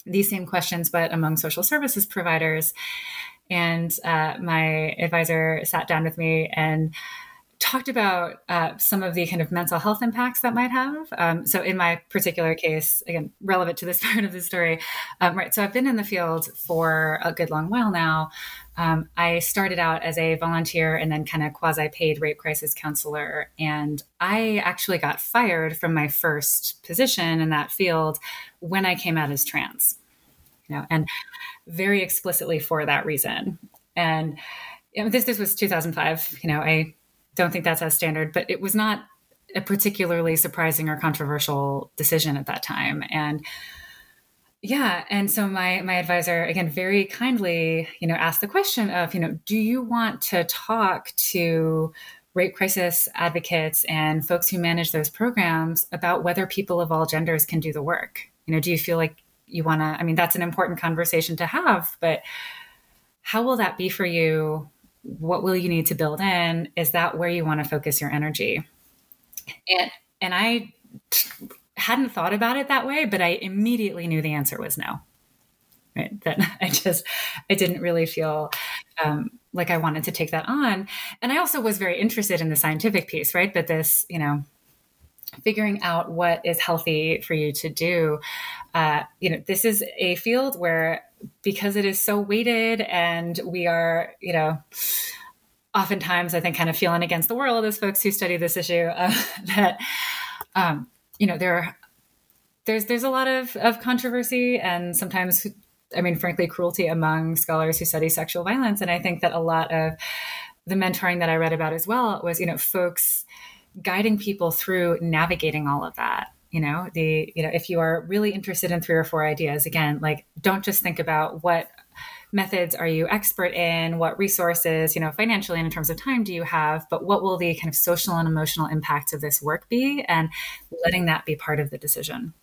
these same questions, but among social services providers. And uh, my advisor sat down with me and talked about uh, some of the kind of mental health impacts that might have. Um, so, in my particular case, again, relevant to this part of the story, um, right? So, I've been in the field for a good long while now. Um, I started out as a volunteer and then kind of quasi paid rape crisis counselor. And I actually got fired from my first position in that field when I came out as trans. You know, and very explicitly for that reason. And this this was 2005. You know, I don't think that's as standard, but it was not a particularly surprising or controversial decision at that time. And yeah, and so my my advisor again very kindly, you know, asked the question of, you know, do you want to talk to rape crisis advocates and folks who manage those programs about whether people of all genders can do the work? You know, do you feel like you want to, I mean, that's an important conversation to have, but how will that be for you? What will you need to build in? Is that where you want to focus your energy? And, and I hadn't thought about it that way, but I immediately knew the answer was no. Right. That I just, I didn't really feel um, like I wanted to take that on. And I also was very interested in the scientific piece, right? But this, you know, figuring out what is healthy for you to do. Uh, you know, this is a field where because it is so weighted and we are, you know, oftentimes I think kind of feeling against the world as folks who study this issue uh, that, um, you know, there are, there's there's a lot of, of controversy and sometimes I mean, frankly, cruelty among scholars who study sexual violence. And I think that a lot of the mentoring that I read about as well was, you know, folks guiding people through navigating all of that you know the you know if you are really interested in three or four ideas again like don't just think about what methods are you expert in what resources you know financially and in terms of time do you have but what will the kind of social and emotional impacts of this work be and letting that be part of the decision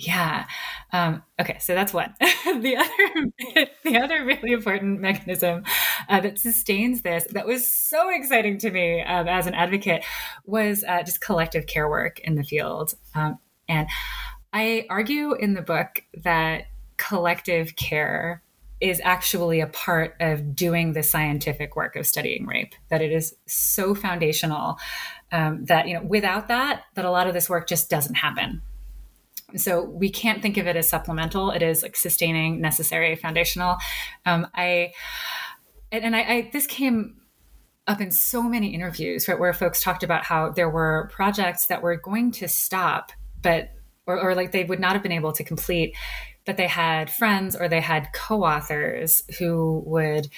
yeah. Um, okay, so that's one. the other, the other really important mechanism uh, that sustains this, that was so exciting to me um, as an advocate, was uh, just collective care work in the field. Um, and I argue in the book that collective care is actually a part of doing the scientific work of studying rape. That it is so foundational um, that you know without that, that a lot of this work just doesn't happen so we can't think of it as supplemental it is like sustaining necessary foundational um, i and, and I, I this came up in so many interviews right where folks talked about how there were projects that were going to stop but or, or like they would not have been able to complete but they had friends or they had co-authors who would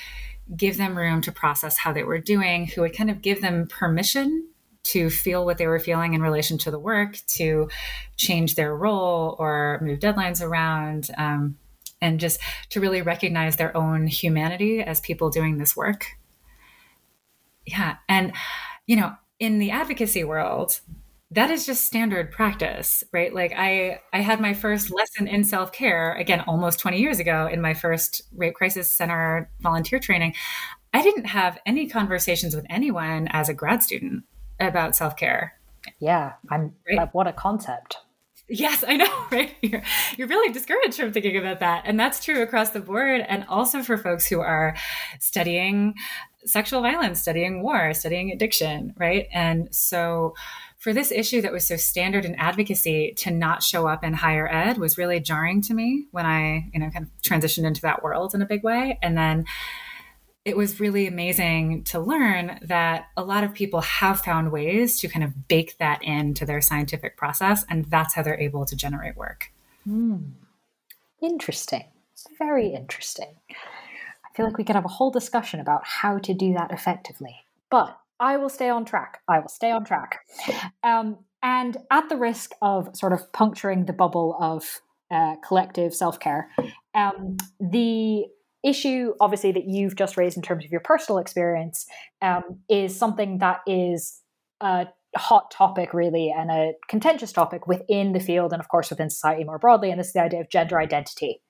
give them room to process how they were doing who would kind of give them permission to feel what they were feeling in relation to the work, to change their role or move deadlines around, um, and just to really recognize their own humanity as people doing this work. Yeah. And, you know, in the advocacy world, that is just standard practice right like i i had my first lesson in self-care again almost 20 years ago in my first rape crisis center volunteer training i didn't have any conversations with anyone as a grad student about self care. Yeah, I'm right? like, what a concept. Yes, I know, right? You're, you're really discouraged from thinking about that. And that's true across the board. And also for folks who are studying sexual violence, studying war, studying addiction, right? And so for this issue that was so standard in advocacy to not show up in higher ed was really jarring to me when I, you know, kind of transitioned into that world in a big way. And then it was really amazing to learn that a lot of people have found ways to kind of bake that into their scientific process, and that's how they're able to generate work. Mm. Interesting. It's very interesting. I feel like we could have a whole discussion about how to do that effectively. But I will stay on track. I will stay on track. Um, and at the risk of sort of puncturing the bubble of uh, collective self care, um, the issue, obviously, that you've just raised in terms of your personal experience um, is something that is a hot topic, really, and a contentious topic within the field and, of course, within society more broadly. And this is the idea of gender identity.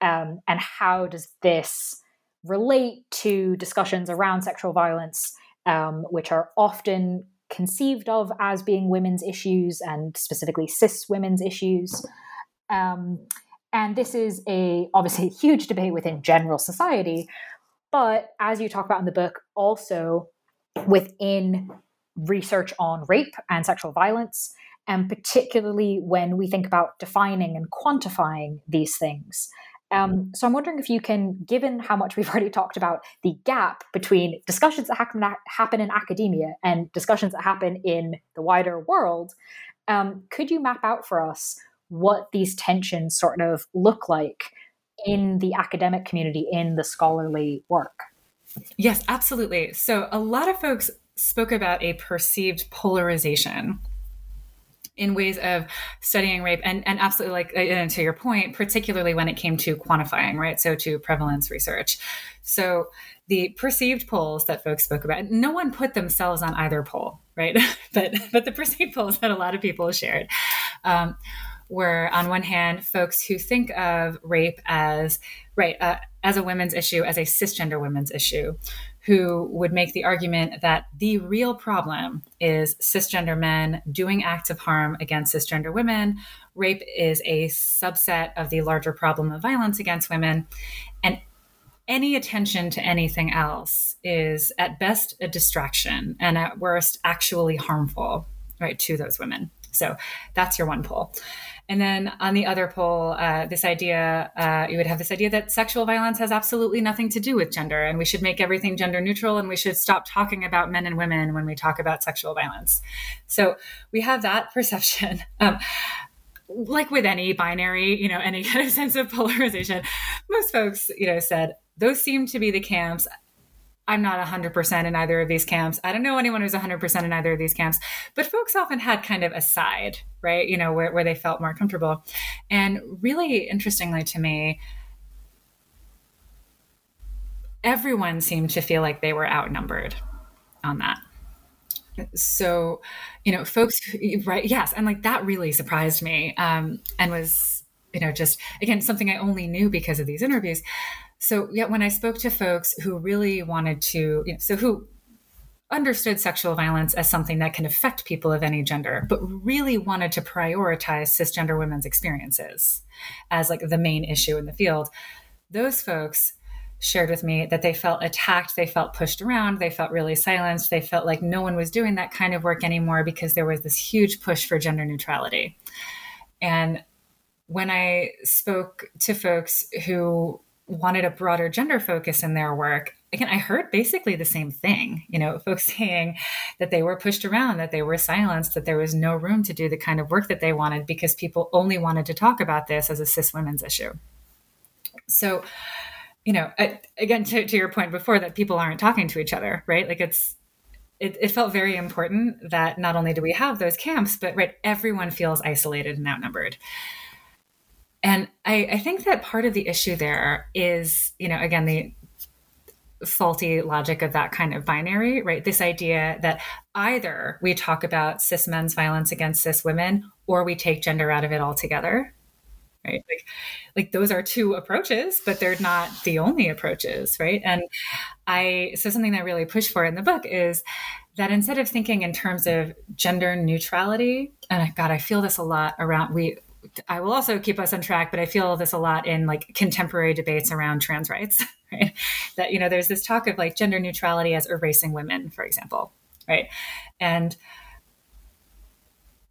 Um, and how does this relate to discussions around sexual violence, um, which are often conceived of as being women's issues and specifically cis women's issues? Um, and this is a obviously a huge debate within general society, but as you talk about in the book, also within research on rape and sexual violence, and particularly when we think about defining and quantifying these things. Um, so I'm wondering if you can, given how much we've already talked about the gap between discussions that happen, in academia and discussions that happen in the wider world, um, could you map out for us what these tensions sort of look like in the academic community, in the scholarly work. Yes, absolutely. So, a lot of folks spoke about a perceived polarization in ways of studying rape and, and absolutely like and to your point particularly when it came to quantifying right so to prevalence research so the perceived poles that folks spoke about no one put themselves on either pole right but but the perceived poles that a lot of people shared um, were on one hand folks who think of rape as right uh, as a women's issue as a cisgender women's issue who would make the argument that the real problem is cisgender men doing acts of harm against cisgender women. Rape is a subset of the larger problem of violence against women. And any attention to anything else is at best a distraction and at worst actually harmful right to those women. So that's your one pole and then on the other pole, uh, this idea, uh, you would have this idea that sexual violence has absolutely nothing to do with gender, and we should make everything gender neutral, and we should stop talking about men and women when we talk about sexual violence. So we have that perception. Um, like with any binary, you know, any kind of sense of polarization, most folks, you know, said those seem to be the camps. I'm not 100% in either of these camps. I don't know anyone who's 100% in either of these camps, but folks often had kind of a side, right? You know, where, where they felt more comfortable. And really interestingly to me, everyone seemed to feel like they were outnumbered on that. So, you know, folks, right? Yes. And like that really surprised me um, and was, you know, just again, something I only knew because of these interviews so yeah, when I spoke to folks who really wanted to, you know, so who understood sexual violence as something that can affect people of any gender, but really wanted to prioritize cisgender women's experiences as like the main issue in the field, those folks shared with me that they felt attacked, they felt pushed around, they felt really silenced, they felt like no one was doing that kind of work anymore because there was this huge push for gender neutrality. And when I spoke to folks who wanted a broader gender focus in their work again i heard basically the same thing you know folks saying that they were pushed around that they were silenced that there was no room to do the kind of work that they wanted because people only wanted to talk about this as a cis women's issue. So you know again to, to your point before that people aren't talking to each other right? Like it's it, it felt very important that not only do we have those camps but right everyone feels isolated and outnumbered and I, I think that part of the issue there is, you know, again, the faulty logic of that kind of binary, right? This idea that either we talk about cis men's violence against cis women or we take gender out of it altogether. Right. Like, like those are two approaches, but they're not the only approaches, right? And I so something I really push for in the book is that instead of thinking in terms of gender neutrality, and God, I feel this a lot around we I will also keep us on track, but I feel this a lot in like contemporary debates around trans rights, right? That, you know, there's this talk of like gender neutrality as erasing women, for example, right? And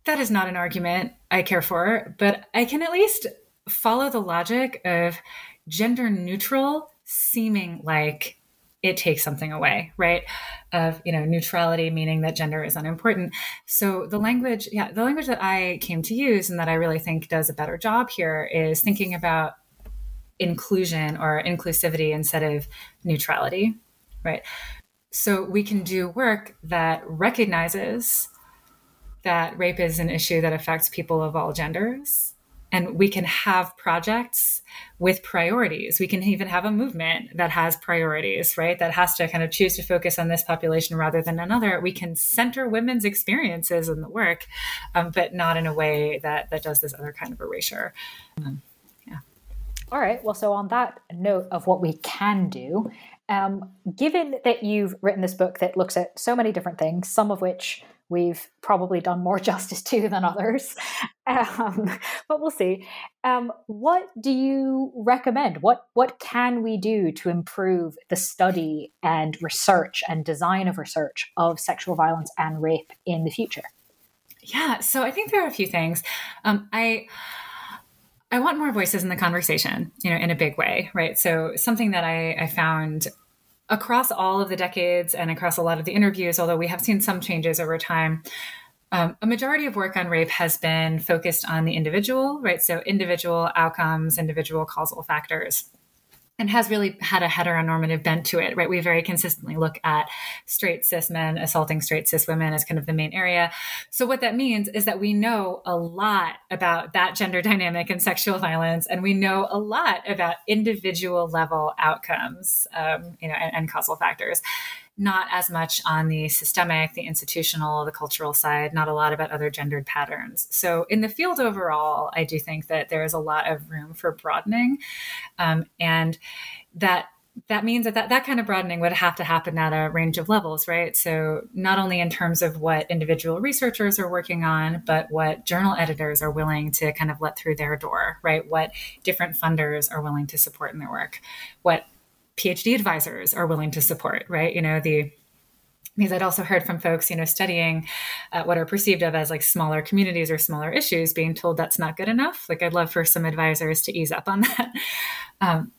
that is not an argument I care for, but I can at least follow the logic of gender neutral seeming like it takes something away, right? Of you know neutrality, meaning that gender is unimportant. So the language, yeah, the language that I came to use and that I really think does a better job here is thinking about inclusion or inclusivity instead of neutrality, right? So we can do work that recognizes that rape is an issue that affects people of all genders and we can have projects with priorities. We can even have a movement that has priorities, right? That has to kind of choose to focus on this population rather than another. We can center women's experiences in the work, um, but not in a way that that does this other kind of erasure. Um, yeah. All right. Well, so on that note of what we can do, um, given that you've written this book that looks at so many different things, some of which we've probably done more justice to than others, um, but we'll see. Um, what do you recommend? What what can we do to improve the study and research and design of research of sexual violence and rape in the future? Yeah, so I think there are a few things. Um, I I want more voices in the conversation, you know, in a big way, right? So something that I, I found across all of the decades and across a lot of the interviews, although we have seen some changes over time, um, a majority of work on rape has been focused on the individual, right? So individual outcomes, individual causal factors and has really had a heteronormative bent to it, right? We very consistently look at straight cis men assaulting straight cis women as kind of the main area. So what that means is that we know a lot about that gender dynamic and sexual violence, and we know a lot about individual level outcomes, um, you know, and, and causal factors not as much on the systemic, the institutional, the cultural side, not a lot about other gendered patterns. So, in the field overall, I do think that there is a lot of room for broadening. Um, and that that means that, that that kind of broadening would have to happen at a range of levels, right? So, not only in terms of what individual researchers are working on, but what journal editors are willing to kind of let through their door, right? What different funders are willing to support in their work, what PhD advisors are willing to support, right? You know, the because I'd also heard from folks, you know, studying uh, what are perceived of as like smaller communities or smaller issues, being told that's not good enough. Like, I'd love for some advisors to ease up on that. Um,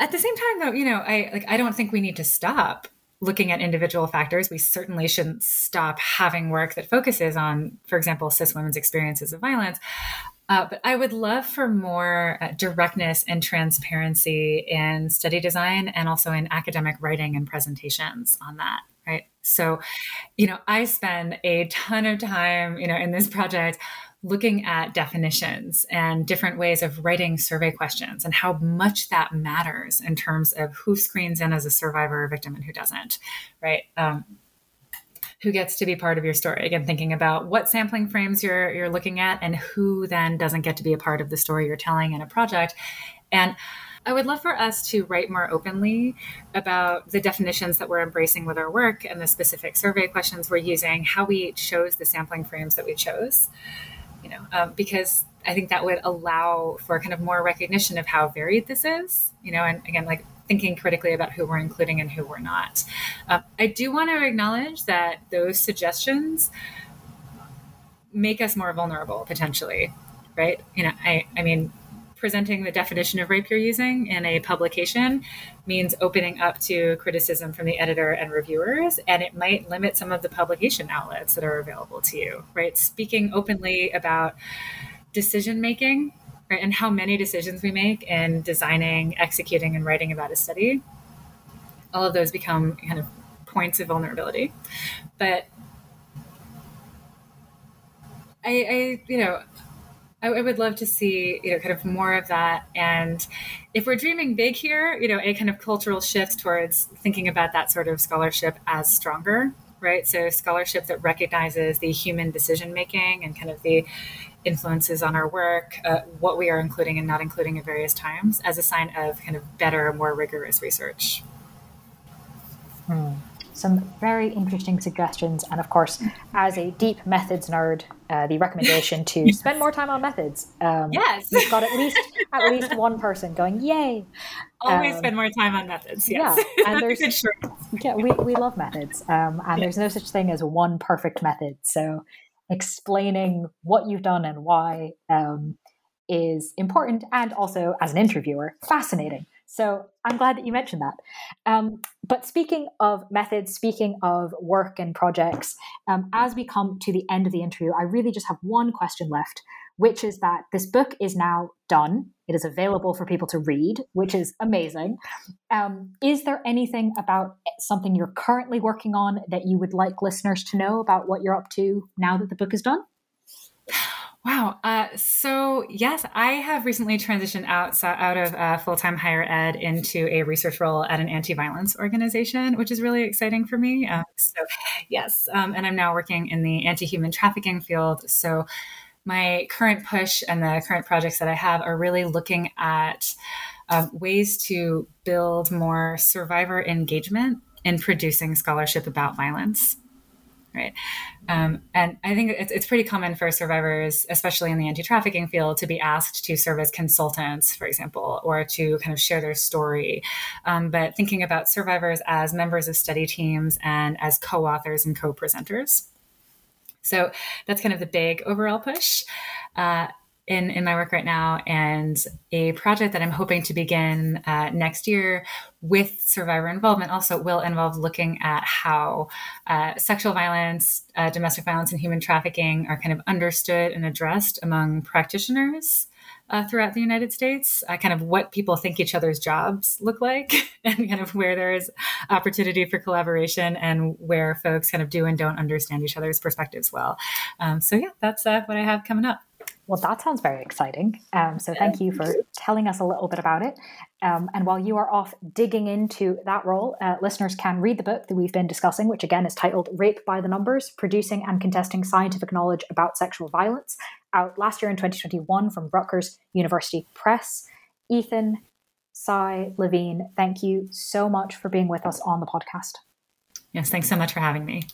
at the same time, though, you know, I like I don't think we need to stop looking at individual factors. We certainly shouldn't stop having work that focuses on, for example, cis women's experiences of violence. Uh, but I would love for more uh, directness and transparency in study design and also in academic writing and presentations on that. Right. So, you know, I spend a ton of time, you know, in this project looking at definitions and different ways of writing survey questions and how much that matters in terms of who screens in as a survivor or victim and who doesn't. Right. Um, who gets to be part of your story. Again, thinking about what sampling frames you're you're looking at and who then doesn't get to be a part of the story you're telling in a project. And I would love for us to write more openly about the definitions that we're embracing with our work and the specific survey questions we're using, how we chose the sampling frames that we chose. You know, um, because I think that would allow for kind of more recognition of how varied this is. You know, and again, like thinking critically about who we're including and who we're not. Uh, I do want to acknowledge that those suggestions make us more vulnerable potentially, right? You know, I, I mean, presenting the definition of rape you're using in a publication means opening up to criticism from the editor and reviewers, and it might limit some of the publication outlets that are available to you, right? Speaking openly about decision making right? And how many decisions we make in designing, executing, and writing about a study. All of those become kind of points of vulnerability. But I, I you know, I, I, would love to see, you know, kind of more of that. And if we're dreaming big here, you know, a kind of cultural shift towards thinking about that sort of scholarship as stronger, right? So scholarship that recognizes the human decision making and kind of the influences on our work, uh, what we are including and not including at various times, as a sign of kind of better, more rigorous research. Hmm. Some very interesting suggestions, and of course, as a deep methods nerd, uh, the recommendation to yes. spend more time on methods. Um, yes, we've got at least at least one person going, "Yay!" Always um, spend more time on methods. Yes. Yeah, and there's yeah, we, we love methods, um, and there's no such thing as one perfect method. So explaining what you've done and why um, is important and also as an interviewer fascinating. So i'm glad that you mentioned that. Um, but speaking of methods speaking of work and projects um, as we come to the end of the interview i really just have one question left which is that this book is now done. It is available for people to read, which is amazing. Um, is there anything about something you're currently working on that you would like listeners to know about what you're up to now that the book is done? Wow. Uh, so yes, I have recently transitioned out out of uh, full time higher ed into a research role at an anti violence organization, which is really exciting for me. Uh, so yes, um, and I'm now working in the anti human trafficking field. So my current push and the current projects that I have are really looking at uh, ways to build more survivor engagement in producing scholarship about violence right? Um, and I think it's, it's pretty common for survivors, especially in the anti trafficking field, to be asked to serve as consultants, for example, or to kind of share their story. Um, but thinking about survivors as members of study teams and as co authors and co presenters. So that's kind of the big overall push. Uh, in, in my work right now and a project that I'm hoping to begin uh, next year with survivor involvement also will involve looking at how uh, sexual violence, uh, domestic violence, and human trafficking are kind of understood and addressed among practitioners. Uh, throughout the United States, uh, kind of what people think each other's jobs look like, and kind of where there's opportunity for collaboration and where folks kind of do and don't understand each other's perspectives well. Um, so, yeah, that's uh, what I have coming up. Well, that sounds very exciting. Um, so, thank you for telling us a little bit about it. Um, and while you are off digging into that role, uh, listeners can read the book that we've been discussing, which again is titled Rape by the Numbers Producing and Contesting Scientific Knowledge About Sexual Violence, out last year in 2021 from Rutgers University Press. Ethan, Czuy, Levine, thank you so much for being with us on the podcast. Yes, thanks so much for having me.